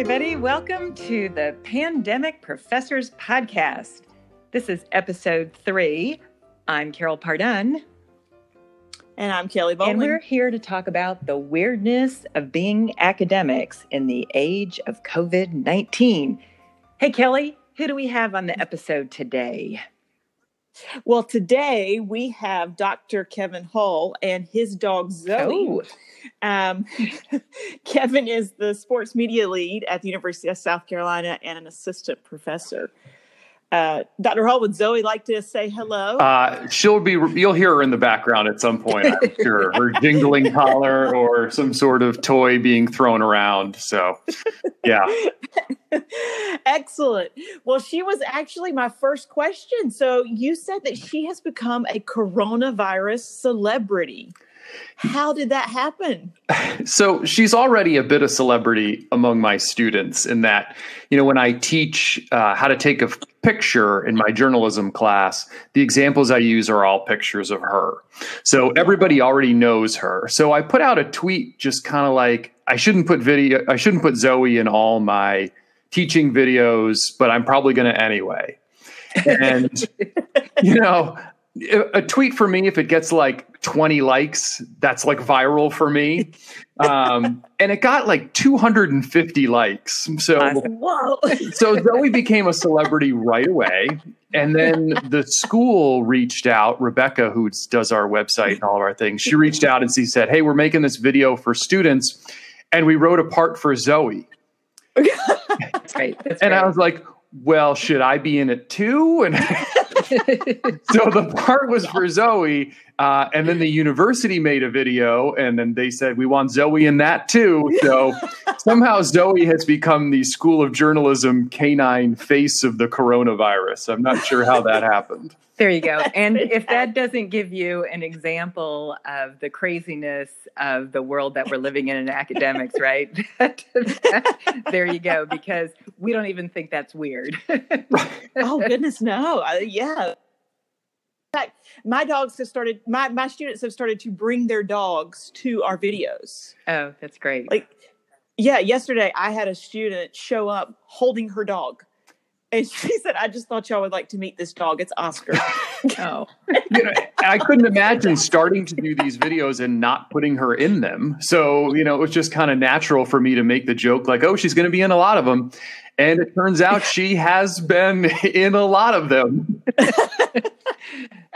everybody. Welcome to the Pandemic Professors Podcast. This is episode three. I'm Carol Pardun. And I'm Kelly Boling. And we're here to talk about the weirdness of being academics in the age of COVID 19. Hey, Kelly, who do we have on the episode today? Well, today we have Dr. Kevin Hull and his dog Zoe. Oh. Um, Kevin is the sports media lead at the University of South Carolina and an assistant professor. Uh, Dr. Would Zoe like to say hello? Uh, she'll be, you'll hear her in the background at some point, I'm sure. Her jingling collar or some sort of toy being thrown around. So, yeah. Excellent. Well, she was actually my first question. So, you said that she has become a coronavirus celebrity. How did that happen? So she's already a bit of celebrity among my students in that, you know, when I teach uh, how to take a picture in my journalism class, the examples I use are all pictures of her. So everybody already knows her. So I put out a tweet just kind of like, I shouldn't put video, I shouldn't put Zoe in all my teaching videos, but I'm probably going to anyway. And, you know, a tweet for me if it gets like 20 likes that's like viral for me. Um, and it got like 250 likes. So Whoa. so zoe became a celebrity right away. And then the school reached out rebecca who does our website and all of our things she reached out and she said hey we're making this video for students and we wrote a part for zoe. That's great. That's and great. i was like well should i be in it too? And so the part was for Zoe, uh, and then the university made a video, and then they said we want Zoe in that too. So somehow Zoe has become the School of Journalism canine face of the coronavirus. I'm not sure how that happened. There you go. And if that doesn't give you an example of the craziness of the world that we're living in in academics, right? there you go, because we don't even think that's weird. oh, goodness, no. Uh, yeah. In fact, my dogs have started, my, my students have started to bring their dogs to our videos. Oh, that's great. Like, yeah, yesterday I had a student show up holding her dog and she said, I just thought y'all would like to meet this dog. It's Oscar. oh. you know, I couldn't imagine starting to do these videos and not putting her in them. So, you know, it was just kind of natural for me to make the joke like, oh, she's going to be in a lot of them. And it turns out she has been in a lot of them.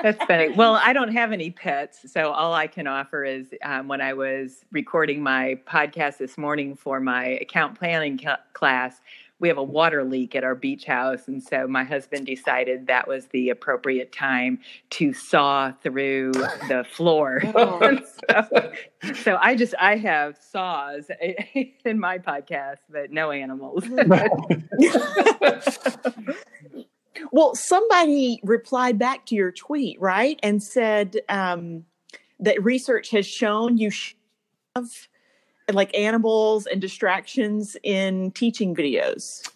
That's funny. Well, I don't have any pets, so all I can offer is um, when I was recording my podcast this morning for my account planning ca- class, we have a water leak at our beach house and so my husband decided that was the appropriate time to saw through the floor oh. so, so, i just i have saws in my podcast but no animals well somebody replied back to your tweet right and said um, that research has shown you have like animals and distractions in teaching videos,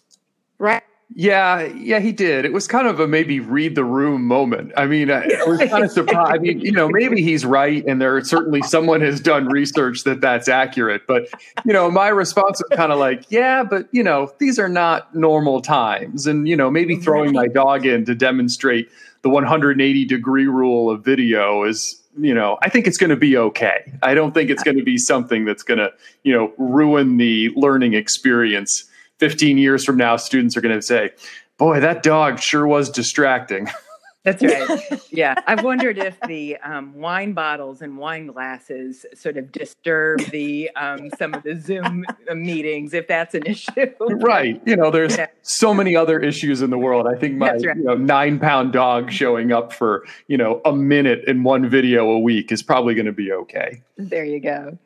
right? Yeah, yeah, he did. It was kind of a maybe read the room moment. I mean, I, I was kind of surprised. I mean, you know, maybe he's right, and there certainly someone has done research that that's accurate. But you know, my response was kind of like, yeah, but you know, these are not normal times, and you know, maybe throwing my dog in to demonstrate the 180 degree rule of video is you know, I think it's going to be okay. I don't think it's going to be something that's going to, you know, ruin the learning experience. 15 years from now, students are going to say, boy, that dog sure was distracting. That's right. Yeah. I've wondered if the um, wine bottles and wine glasses sort of disturb the um, some of the Zoom meetings, if that's an issue. right. You know, there's yeah. so many other issues in the world. I think my right. you know, nine pound dog showing up for, you know, a minute in one video a week is probably going to be okay. There you go.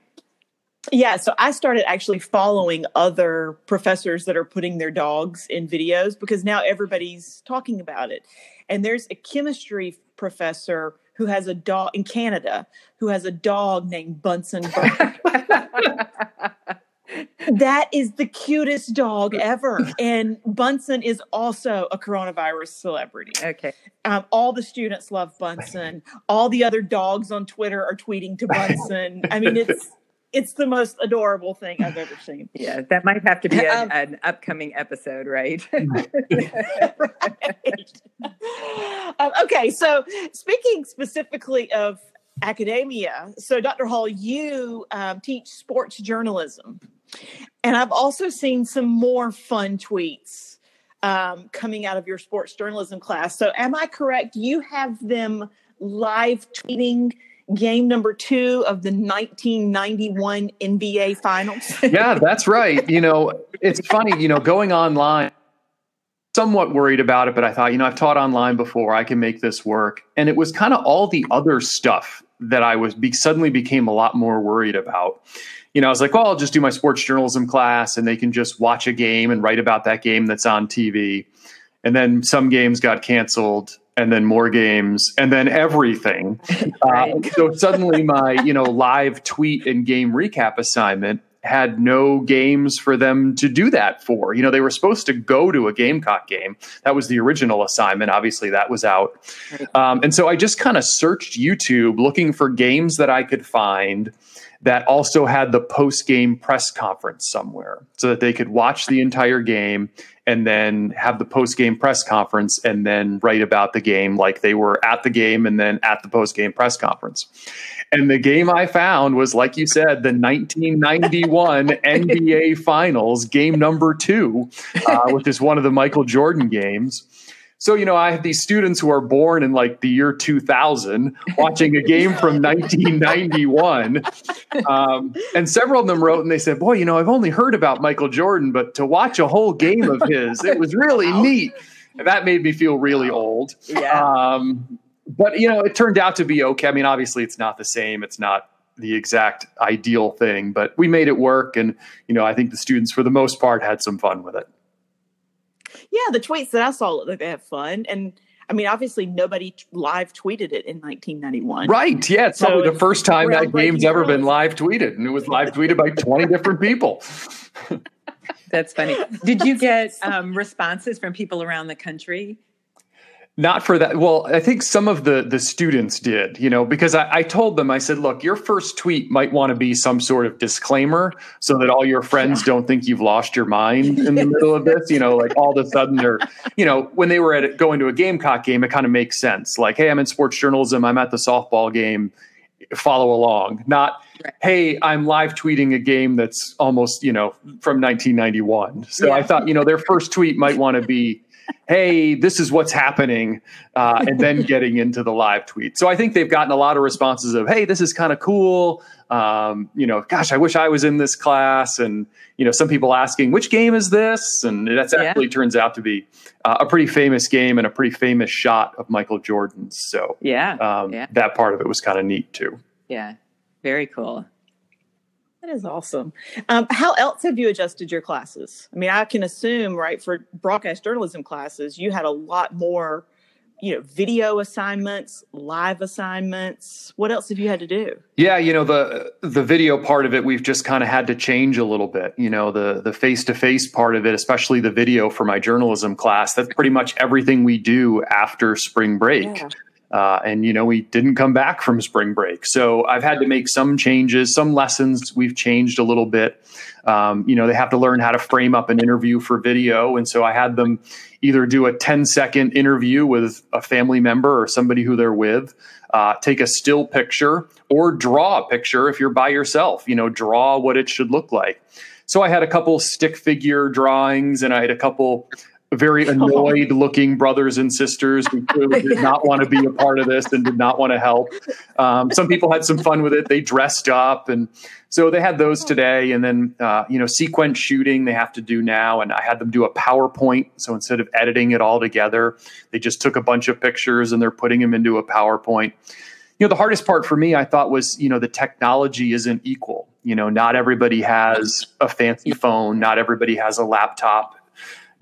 Yeah, so I started actually following other professors that are putting their dogs in videos because now everybody's talking about it. And there's a chemistry professor who has a dog in Canada who has a dog named Bunsen that is the cutest dog ever. And Bunsen is also a coronavirus celebrity. Okay. Um, all the students love Bunsen. All the other dogs on Twitter are tweeting to Bunsen. I mean, it's it's the most adorable thing I've ever seen. Yeah, that might have to be an, um, an upcoming episode, right? right. Um, okay, so speaking specifically of academia, so Dr. Hull, you um, teach sports journalism, and I've also seen some more fun tweets um, coming out of your sports journalism class. So, am I correct? You have them live tweeting game number two of the 1991 NBA Finals. yeah, that's right. You know, it's funny, you know, going online, somewhat worried about it, but I thought, you know, I've taught online before, I can make this work. And it was kind of all the other stuff that I was be- suddenly became a lot more worried about. You know, I was like, well, I'll just do my sports journalism class and they can just watch a game and write about that game that's on TV. And then some games got canceled and then more games and then everything. right. uh, so suddenly my, you know, live tweet and game recap assignment had no games for them to do that for. You know, they were supposed to go to a Gamecock game. That was the original assignment. Obviously, that was out. Um, and so I just kind of searched YouTube looking for games that I could find that also had the post game press conference somewhere so that they could watch the entire game and then have the post game press conference and then write about the game like they were at the game and then at the post game press conference. And the game I found was, like you said, the 1991 NBA Finals, game number two, uh, which is one of the Michael Jordan games. So, you know, I have these students who are born in like the year 2000 watching a game from 1991. Um, and several of them wrote and they said, Boy, you know, I've only heard about Michael Jordan, but to watch a whole game of his, it was really neat. And that made me feel really old. Yeah. Um, but, you know, it turned out to be okay. I mean, obviously, it's not the same. It's not the exact ideal thing, but we made it work. And, you know, I think the students, for the most part, had some fun with it yeah, the tweets that I saw look like they have fun. And I mean, obviously, nobody live tweeted it in 1991. Right. Yeah. It's so probably the first time that game's ever been live tweeted. And it was live tweeted by 20 different people. That's funny. Did you get um, responses from people around the country not for that. Well, I think some of the the students did, you know, because I, I told them, I said, look, your first tweet might want to be some sort of disclaimer so that all your friends yeah. don't think you've lost your mind in the middle of this. You know, like all of a sudden they're, you know, when they were at going to a Gamecock game, it kind of makes sense. Like, hey, I'm in sports journalism. I'm at the softball game. Follow along. Not, hey, I'm live tweeting a game that's almost, you know, from 1991. So yeah. I thought, you know, their first tweet might want to be hey, this is what's happening, uh, and then getting into the live tweet. So I think they've gotten a lot of responses of, hey, this is kind of cool. Um, you know, gosh, I wish I was in this class. And, you know, some people asking, which game is this? And that's actually yeah. turns out to be uh, a pretty famous game and a pretty famous shot of Michael Jordan. So yeah, um, yeah. that part of it was kind of neat too. Yeah, very cool. That is awesome. Um, how else have you adjusted your classes? I mean, I can assume, right, for broadcast journalism classes, you had a lot more, you know, video assignments, live assignments. What else have you had to do? Yeah, you know, the the video part of it, we've just kind of had to change a little bit. You know, the the face to face part of it, especially the video for my journalism class. That's pretty much everything we do after spring break. Yeah. Uh, and you know we didn't come back from spring break. So i've had to make some changes some lessons we've changed a little bit. Um, you know they have to learn how to frame up an interview for video. And so i had them either do a 10 second interview with a family member or somebody who they're with uh, take a still picture or draw a picture if you're by yourself you know draw what it should look like. So i had a couple stick figure drawings and i had a couple very annoyed looking brothers and sisters who clearly did not want to be a part of this and did not want to help. Um, some people had some fun with it. They dressed up. And so they had those today. And then, uh, you know, sequence shooting they have to do now. And I had them do a PowerPoint. So instead of editing it all together, they just took a bunch of pictures and they're putting them into a PowerPoint. You know, the hardest part for me, I thought, was, you know, the technology isn't equal. You know, not everybody has a fancy phone, not everybody has a laptop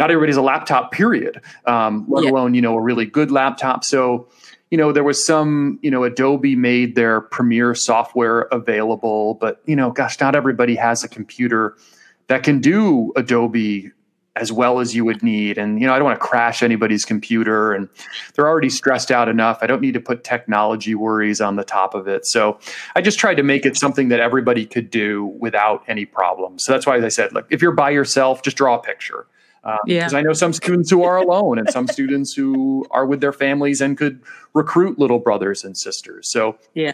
not everybody's a laptop, period, um, let yeah. alone, you know, a really good laptop. So, you know, there was some, you know, Adobe made their Premiere software available, but, you know, gosh, not everybody has a computer that can do Adobe as well as you would need. And, you know, I don't want to crash anybody's computer and they're already stressed out enough. I don't need to put technology worries on the top of it. So I just tried to make it something that everybody could do without any problems. So that's why as I said, look, if you're by yourself, just draw a picture. Um, yeah. Because I know some students who are alone and some students who are with their families and could recruit little brothers and sisters. So, yeah.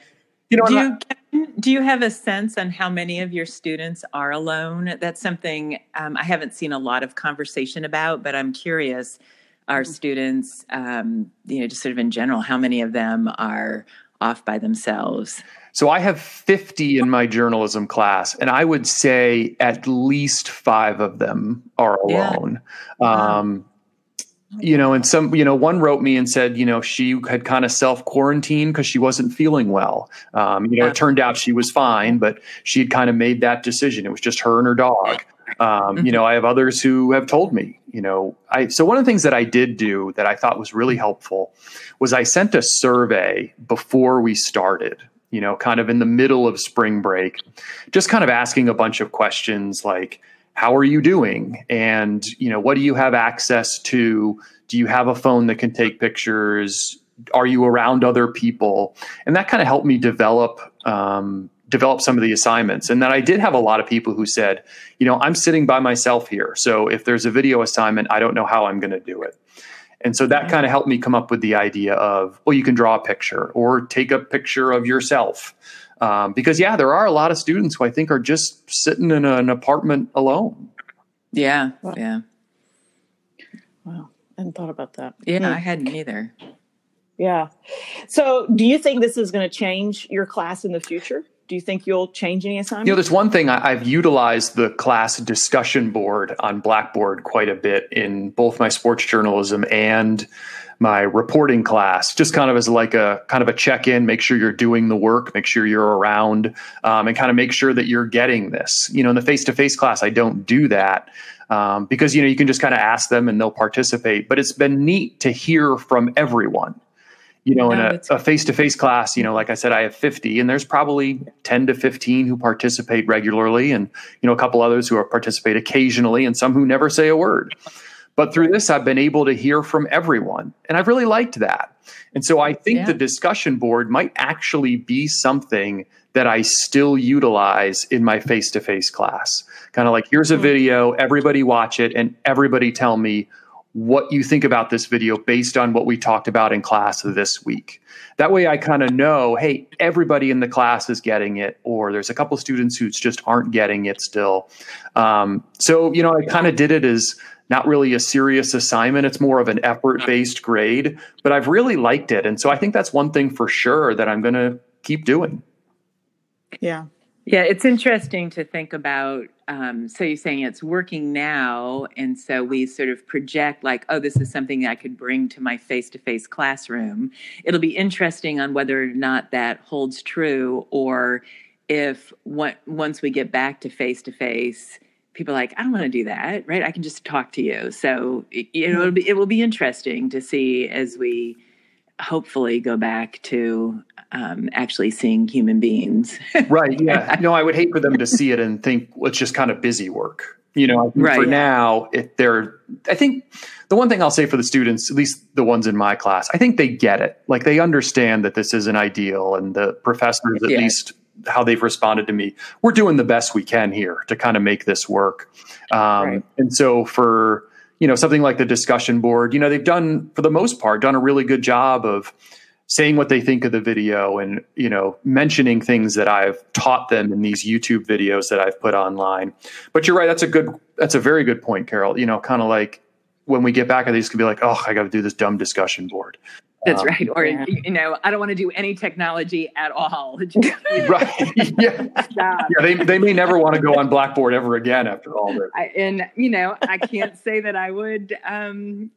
You know, do you, do you have a sense on how many of your students are alone? That's something um, I haven't seen a lot of conversation about, but I'm curious. Our mm-hmm. students, um, you know, just sort of in general, how many of them are off by themselves? So I have 50 in my journalism class, and I would say at least five of them are alone. Yeah. Um, you know, and some, you know, one wrote me and said, you know, she had kind of self quarantined because she wasn't feeling well. Um, you know, it turned out she was fine, but she had kind of made that decision. It was just her and her dog. Um, you know, I have others who have told me, you know, I, so one of the things that I did do that I thought was really helpful was I sent a survey before we started, you know, kind of in the middle of spring break, just kind of asking a bunch of questions like, how are you doing? And you know what do you have access to? Do you have a phone that can take pictures? Are you around other people? And that kind of helped me develop um, develop some of the assignments and then i did have a lot of people who said you know i'm sitting by myself here so if there's a video assignment i don't know how i'm going to do it and so that kind of helped me come up with the idea of well you can draw a picture or take a picture of yourself um, because yeah, there are a lot of students who I think are just sitting in an apartment alone. Yeah, wow. yeah. Wow, I hadn't thought about that. Yeah, yeah, I hadn't either. Yeah. So, do you think this is going to change your class in the future? Do you think you'll change any assignments? You know, there's one thing I, I've utilized the class discussion board on Blackboard quite a bit in both my sports journalism and my reporting class, just kind of as like a kind of a check in, make sure you're doing the work, make sure you're around, um, and kind of make sure that you're getting this. You know, in the face to face class, I don't do that. Um, because you know you can just kind of ask them and they'll participate. But it's been neat to hear from everyone. You know, in a face to face class, you know, like I said, I have 50, and there's probably 10 to 15 who participate regularly, and you know, a couple others who participate occasionally, and some who never say a word. But through this, I've been able to hear from everyone. And I've really liked that. And so I think yeah. the discussion board might actually be something that I still utilize in my face to face class. Kind of like, here's a hmm. video, everybody watch it, and everybody tell me what you think about this video based on what we talked about in class this week. That way I kind of know, hey, everybody in the class is getting it, or there's a couple students who just aren't getting it still. Um, so, you know, I kind of did it as not really a serious assignment. It's more of an effort based grade, but I've really liked it. And so I think that's one thing for sure that I'm going to keep doing. Yeah. Yeah, it's interesting to think about. Um, so you're saying it's working now, and so we sort of project like, oh, this is something I could bring to my face-to-face classroom. It'll be interesting on whether or not that holds true, or if what, once we get back to face-to-face, people are like, I don't want to do that, right? I can just talk to you. So you know, it'll be, it will be interesting to see as we hopefully go back to um, actually seeing human beings. right. Yeah. no, I would hate for them to see it and think well, it's just kind of busy work. You know, right. for now, if they're, I think the one thing I'll say for the students, at least the ones in my class, I think they get it. Like they understand that this isn't ideal, and the professors at least how they've responded to me. We're doing the best we can here to kind of make this work. Um, right. And so for you know something like the discussion board, you know they've done for the most part done a really good job of saying what they think of the video and you know mentioning things that I've taught them in these YouTube videos that I've put online. But you're right, that's a good that's a very good point, Carol. You know, kind of like when we get back, at it's gonna be like, oh, I got to do this dumb discussion board. That's um, right. Or, yeah. you know, I don't want to do any technology at all. right. Yeah. yeah. They, they may never want to go on Blackboard ever again after all this. I, and, you know, I can't say that I would um,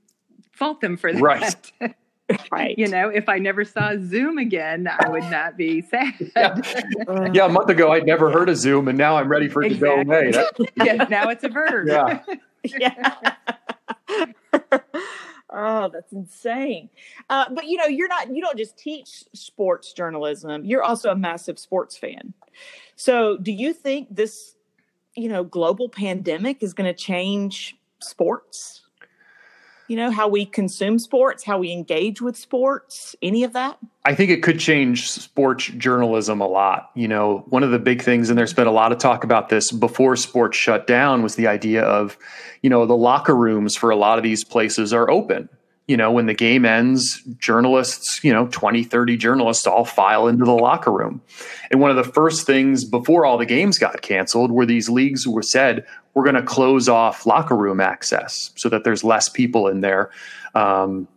fault them for that. Right. right. You know, if I never saw Zoom again, I would not be sad. Yeah, yeah a month ago, I'd never heard of Zoom, and now I'm ready for it exactly. to go away. yeah, now it's a verb. Yeah. yeah. Oh, that's insane. Uh, but you know, you're not, you don't just teach sports journalism, you're also a massive sports fan. So, do you think this, you know, global pandemic is going to change sports? You know, how we consume sports, how we engage with sports, any of that? I think it could change sports journalism a lot. You know, one of the big things, and there's been a lot of talk about this before sports shut down, was the idea of, you know, the locker rooms for a lot of these places are open you know, when the game ends, journalists, you know, 20, 30 journalists all file into the locker room. And one of the first things before all the games got canceled were these leagues were said, we're going to close off locker room access so that there's less people in there. Um,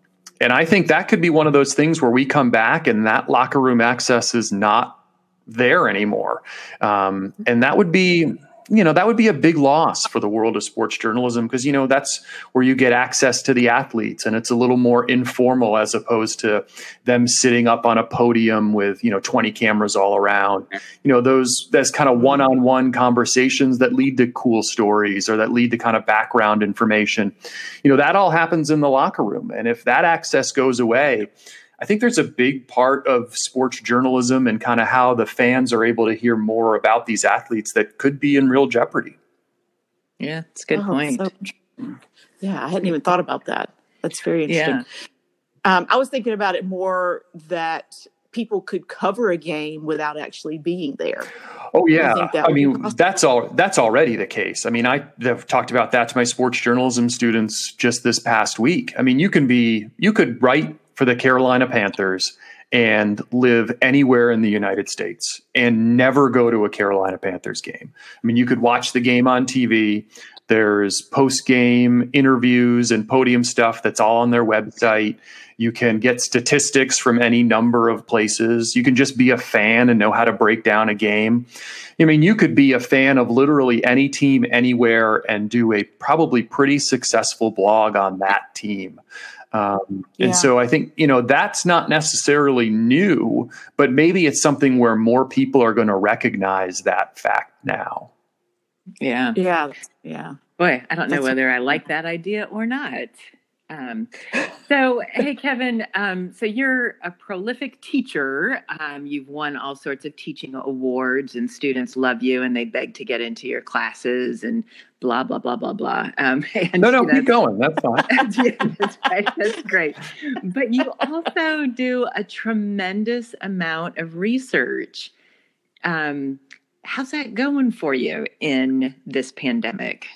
and I think that could be one of those things where we come back and that locker room access is not there anymore. Um, and that would be you know that would be a big loss for the world of sports journalism because you know that's where you get access to the athletes and it's a little more informal as opposed to them sitting up on a podium with you know 20 cameras all around. You know those those kind of one-on-one conversations that lead to cool stories or that lead to kind of background information. You know that all happens in the locker room and if that access goes away I think there's a big part of sports journalism and kind of how the fans are able to hear more about these athletes that could be in real jeopardy. Yeah, it's a good oh, point. So, yeah, I hadn't even thought about that. That's very interesting. Yeah. Um, I was thinking about it more that people could cover a game without actually being there. Oh yeah, I, I mean that's all. That's already the case. I mean, I have talked about that to my sports journalism students just this past week. I mean, you can be, you could write for the Carolina Panthers and live anywhere in the United States and never go to a Carolina Panthers game. I mean, you could watch the game on TV. There's post game interviews and podium stuff that's all on their website. You can get statistics from any number of places. You can just be a fan and know how to break down a game. I mean, you could be a fan of literally any team anywhere and do a probably pretty successful blog on that team. Um, yeah. And so I think, you know, that's not necessarily new, but maybe it's something where more people are going to recognize that fact now. Yeah. Yeah. Yeah. Boy, I don't know whether I like that idea or not. Um, so, hey, Kevin, um, so you're a prolific teacher. Um, you've won all sorts of teaching awards, and students love you and they beg to get into your classes and blah, blah, blah, blah, blah. Um, and, no, no, keep going. That's fine. yeah, that's right. That's great. But you also do a tremendous amount of research. Um, how's that going for you in this pandemic?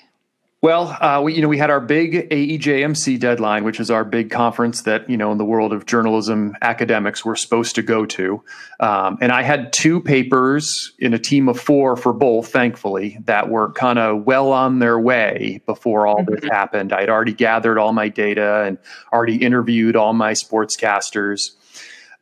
Well, uh, we you know we had our big AEJMC deadline, which is our big conference that you know in the world of journalism academics we're supposed to go to, um, and I had two papers in a team of four for both, thankfully, that were kind of well on their way before all this mm-hmm. happened. I had already gathered all my data and already interviewed all my sportscasters,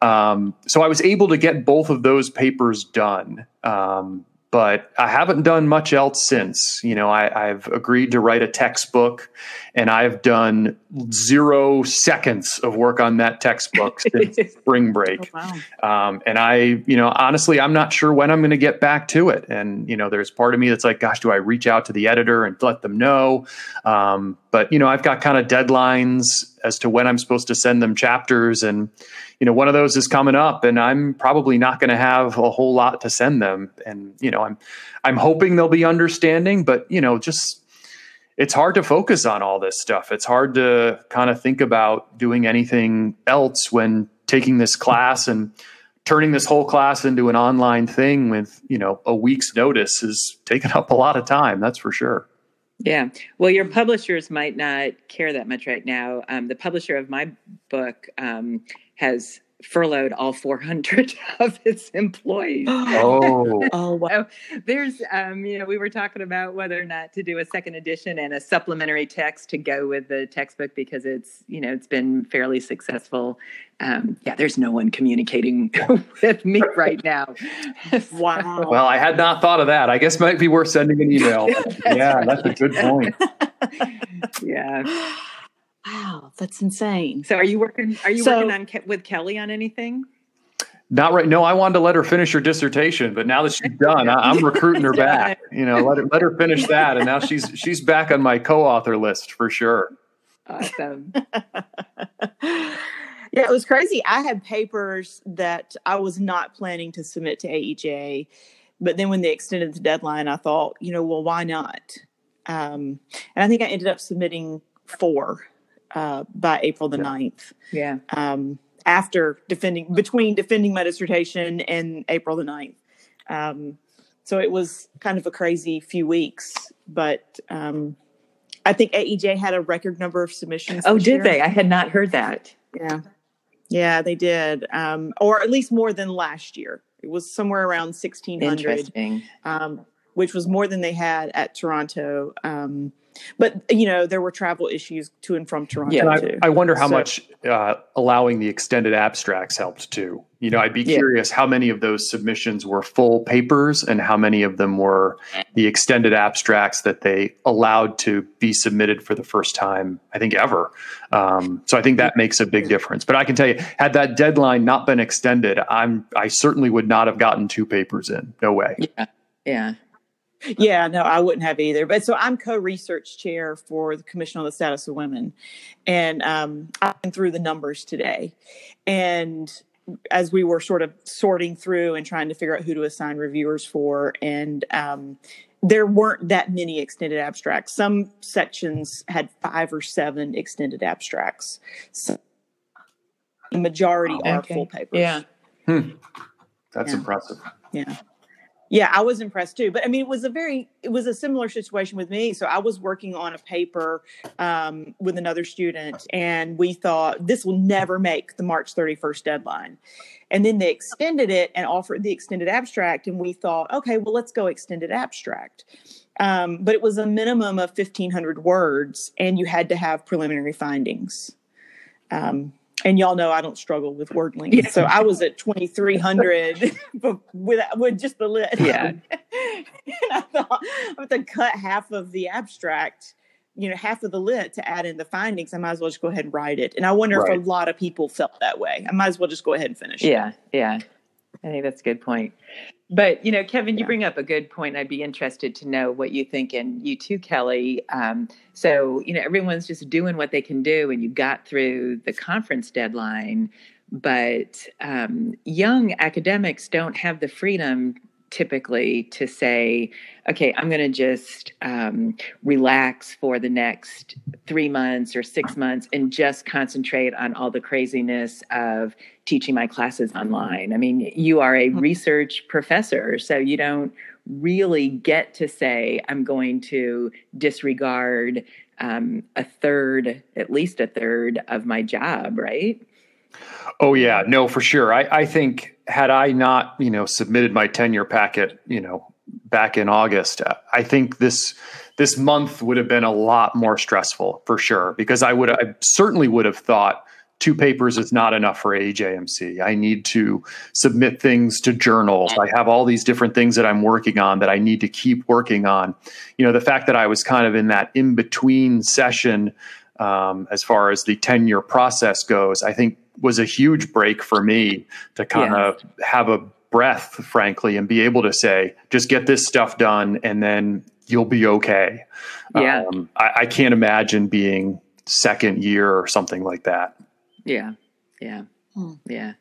um, so I was able to get both of those papers done. Um, but I haven't done much else since. You know, I, have agreed to write a textbook, and I've done zero seconds of work on that textbook since spring break. Oh, wow. um, and I, you know, honestly, I'm not sure when I'm going to get back to it. And you know, there's part of me that's like, gosh, do I reach out to the editor and let them know? Um, but you know, I've got kind of deadlines as to when I'm supposed to send them chapters and you know, one of those is coming up and I'm probably not going to have a whole lot to send them. And, you know, I'm, I'm hoping they'll be understanding, but, you know, just, it's hard to focus on all this stuff. It's hard to kind of think about doing anything else when taking this class and turning this whole class into an online thing with, you know, a week's notice is taking up a lot of time. That's for sure. Yeah. Well, your publishers might not care that much right now. Um, the publisher of my book um, has furloughed all 400 of its employees. Oh, oh wow. So there's, um, you know, we were talking about whether or not to do a second edition and a supplementary text to go with the textbook because it's, you know, it's been fairly successful. Um, yeah, there's no one communicating with me right now. wow. Well, I had not thought of that. I guess it might be worth sending an email. yeah, that's a good point. yeah. Wow, that's insane. So, are you working? Are you so, working on with Kelly on anything? Not right. No, I wanted to let her finish her dissertation, but now that she's done, I, am recruiting her back. You know, let her let her finish that, and now she's she's back on my co-author list for sure. Awesome. yeah, it was crazy. I had papers that I was not planning to submit to AEJ, but then when they extended the deadline, I thought, you know, well, why not? Um, and I think I ended up submitting four uh, by April the 9th. Yeah. Um, after defending, between defending my dissertation and April the 9th. Um, so it was kind of a crazy few weeks, but um, I think AEJ had a record number of submissions. Oh, did year. they? I had not heard that. Yeah. Yeah, they did. Um, or at least more than last year. It was somewhere around 1600. Um, which was more than they had at Toronto. Um, but you know there were travel issues to and from Toronto. Yeah, I, I, wonder how so, much uh, allowing the extended abstracts helped too. You know, I'd be yeah. curious how many of those submissions were full papers and how many of them were the extended abstracts that they allowed to be submitted for the first time. I think ever. Um, so I think that makes a big difference. But I can tell you, had that deadline not been extended, I'm I certainly would not have gotten two papers in. No way. Yeah. Yeah. Yeah, no, I wouldn't have either. But so I'm co-research chair for the Commission on the Status of Women, and um, I went through the numbers today, and as we were sort of sorting through and trying to figure out who to assign reviewers for, and um, there weren't that many extended abstracts. Some sections had five or seven extended abstracts. So the majority okay. are full papers. Yeah, hmm. that's yeah. impressive. Yeah. Yeah, I was impressed too. But I mean, it was a very, it was a similar situation with me. So I was working on a paper um, with another student, and we thought this will never make the March 31st deadline. And then they extended it and offered the extended abstract. And we thought, okay, well, let's go extended abstract. Um, but it was a minimum of 1,500 words, and you had to have preliminary findings. Um, and y'all know I don't struggle with word length. Yeah. So I was at 2300 with, with just the lit. Yeah. and I thought I have to cut half of the abstract, you know, half of the lit to add in the findings. I might as well just go ahead and write it. And I wonder right. if a lot of people felt that way. I might as well just go ahead and finish. Yeah. It. Yeah. I think that's a good point. But you know, Kevin, you bring up a good point. I'd be interested to know what you think, and you too, Kelly. Um, so you know, everyone's just doing what they can do, and you got through the conference deadline. But um, young academics don't have the freedom typically to say, okay, I'm going to just um, relax for the next three months or six months and just concentrate on all the craziness of teaching my classes online. I mean, you are a mm-hmm. research professor, so you don't really get to say, I'm going to disregard um, a third, at least a third of my job, right? Oh yeah, no, for sure. I, I think had I not, you know, submitted my tenure packet, you know, back in August, I think this this month would have been a lot more stressful for sure because I would I certainly would have thought two papers is not enough for AJMC. I need to submit things to journals. I have all these different things that I'm working on that I need to keep working on. You know, the fact that I was kind of in that in between session um, as far as the tenure process goes, I think was a huge break for me to kind yeah. of have a breath, frankly, and be able to say, just get this stuff done and then you'll be okay. Yeah. Um, I, I, can't imagine being second year or something like that. Yeah. Yeah. Hmm. Yeah.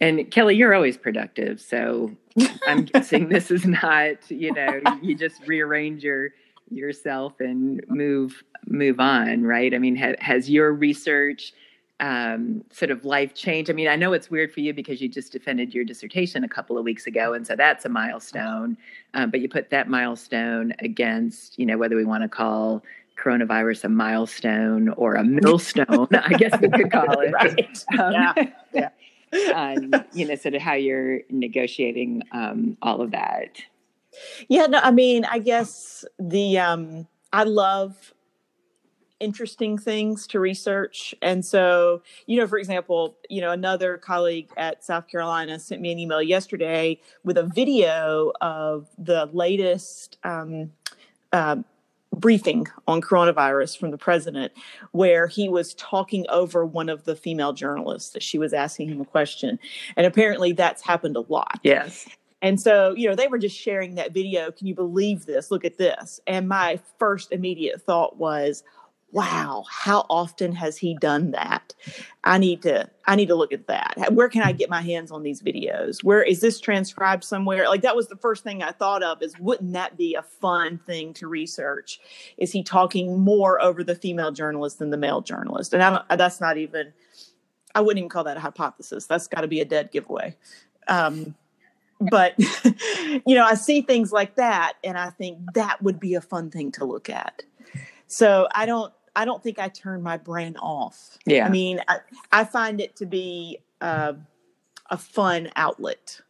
And Kelly, you're always productive. So I'm guessing this is not, you know, you just rearrange your yourself and move move on, right? I mean, ha, has your research um, sort of life change? I mean, I know it's weird for you because you just defended your dissertation a couple of weeks ago, and so that's a milestone. Um, but you put that milestone against, you know, whether we want to call coronavirus a milestone or a millstone, I guess we could call it. right. Um, yeah. yeah. on you know sort of how you're negotiating um, all of that yeah no i mean i guess the um i love interesting things to research. And so, you know, for example, you know, another colleague at South Carolina sent me an email yesterday with a video of the latest um, uh, briefing on coronavirus from the president, where he was talking over one of the female journalists that she was asking him a question. And apparently that's happened a lot. Yes. And so, you know, they were just sharing that video. Can you believe this? Look at this. And my first immediate thought was, wow, how often has he done that? I need to I need to look at that. Where can I get my hands on these videos? Where is this transcribed somewhere? Like that was the first thing I thought of is wouldn't that be a fun thing to research? Is he talking more over the female journalist than the male journalist? And I that's not even I wouldn't even call that a hypothesis. That's got to be a dead giveaway. Um, but you know, I see things like that and I think that would be a fun thing to look at. So I don't I don't think I turn my brain off. Yeah. I mean, I, I find it to be uh, a fun outlet.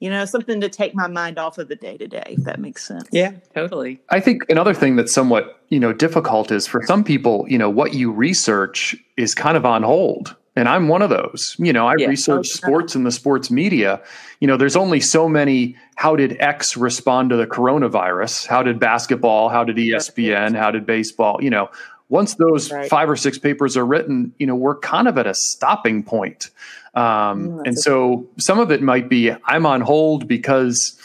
You know, something to take my mind off of the day to day, if that makes sense. Yeah, totally. I think another thing that's somewhat, you know, difficult is for some people, you know, what you research is kind of on hold. And I'm one of those. You know, I yeah. research sports and the sports media. You know, there's only so many how did X respond to the coronavirus? How did basketball? How did ESPN? How did baseball? You know, once those right. five or six papers are written, you know, we're kind of at a stopping point. Um, mm, and so some of it might be I'm on hold because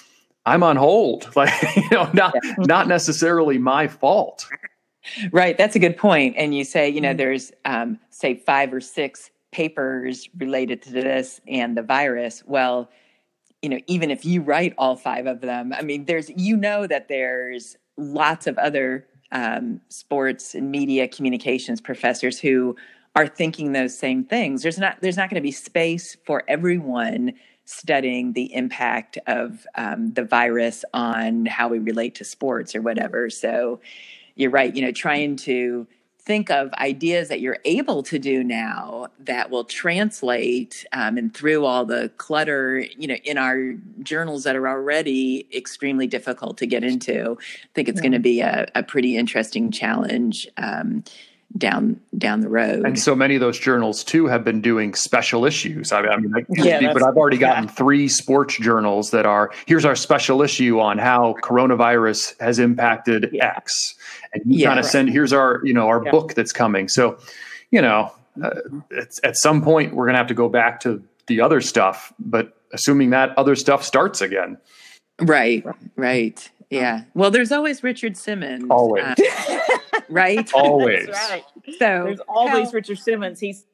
I'm on hold, like you know, not yeah. not necessarily my fault. Right, that's a good point. And you say, you know, mm-hmm. there's um, say five or six papers related to this and the virus. Well, you know, even if you write all five of them, I mean, there's you know that there's lots of other um, sports and media communications professors who are thinking those same things. There's not there's not going to be space for everyone studying the impact of um, the virus on how we relate to sports or whatever. So you're right. You know, trying to think of ideas that you're able to do now that will translate um, and through all the clutter you know in our journals that are already extremely difficult to get into i think it's yeah. going to be a, a, pretty interesting challenge um, down down the road. And so many of those journals too have been doing special issues. I mean, I mean I yeah, speak, but I've already gotten yeah. three sports journals that are here's our special issue on how coronavirus has impacted yeah. X, and you kind of right. send here's our you know our book that's coming. So, you know, uh, at some point we're going to have to go back to the other stuff, but assuming that other stuff starts again. Right, right. Yeah. Well, there's always Richard Simmons. Always. Uh, right? Always. right. So there's always how, Richard Simmons. He's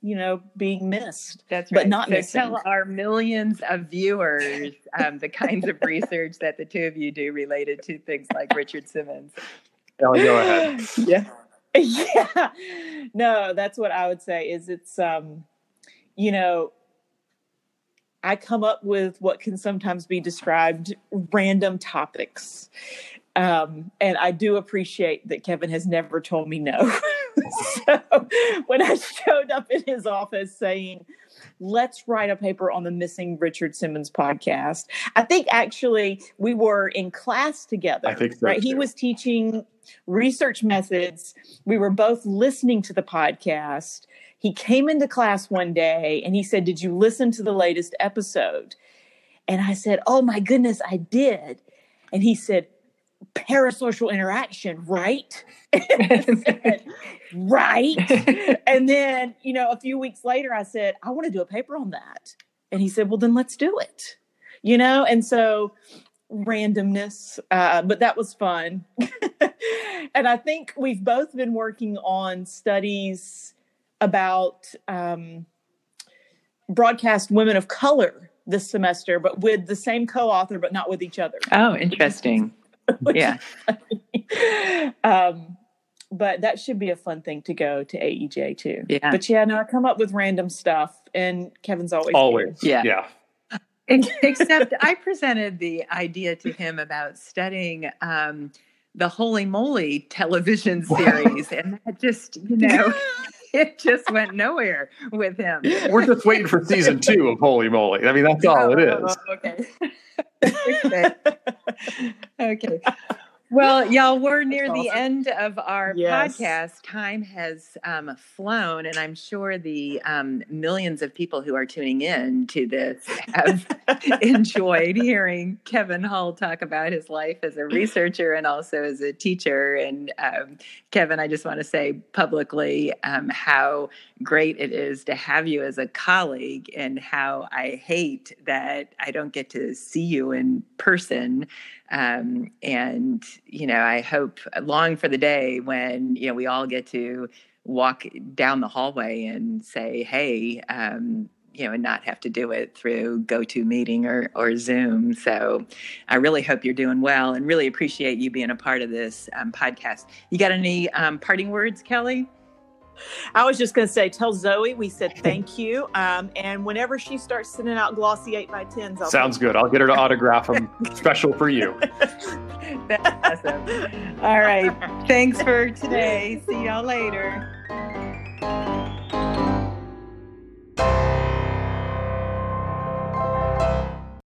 you know being missed. That's right. But not so missing. tell our millions of viewers um, the kinds of research that the two of you do related to things like Richard Simmons. Ellie, go ahead. Yeah. Yeah. No, that's what I would say is it's um you know I come up with what can sometimes be described random topics. Um, and I do appreciate that Kevin has never told me no. so when I showed up in his office saying, let's write a paper on the missing Richard Simmons podcast, I think actually we were in class together. I think so, right. Too. He was teaching research methods. We were both listening to the podcast. He came into class one day and he said, Did you listen to the latest episode? And I said, Oh my goodness, I did. And he said, parasocial interaction, right? said, right. and then, you know, a few weeks later, I said, I want to do a paper on that. And he said, well, then let's do it. You know, and so randomness, uh, but that was fun. and I think we've both been working on studies about um, broadcast women of color this semester, but with the same co author, but not with each other. Oh, interesting. yeah. um, but that should be a fun thing to go to AEJ too. Yeah. But yeah, no, I come up with random stuff, and Kevin's always always here. yeah yeah. Except I presented the idea to him about studying um, the Holey Moley television series, and that just you know. it just went nowhere with him. We're just waiting for season two of Holey Moley. I mean, that's all oh, it is. okay. okay. okay. Well, y'all, we're near awesome. the end of our yes. podcast. Time has um, flown, and I'm sure the um, millions of people who are tuning in to this have enjoyed hearing Kevin Hull talk about his life as a researcher and also as a teacher. And um, Kevin, I just want to say publicly um, how great it is to have you as a colleague, and how I hate that I don't get to see you in person Um, and, you know, I hope long for the day when, you know, we all get to walk down the hallway and say, hey, um, you know, and not have to do it through GoToMeeting or, or Zoom. So I really hope you're doing well and really appreciate you being a part of this um, podcast. You got any um, parting words, Kelly? I was just going to say, tell Zoe we said thank you. Um, and whenever she starts sending out glossy 8 by 10s, I'll sounds good. I'll get her to autograph them special for you. That's awesome. All right. Thanks for today. See y'all later.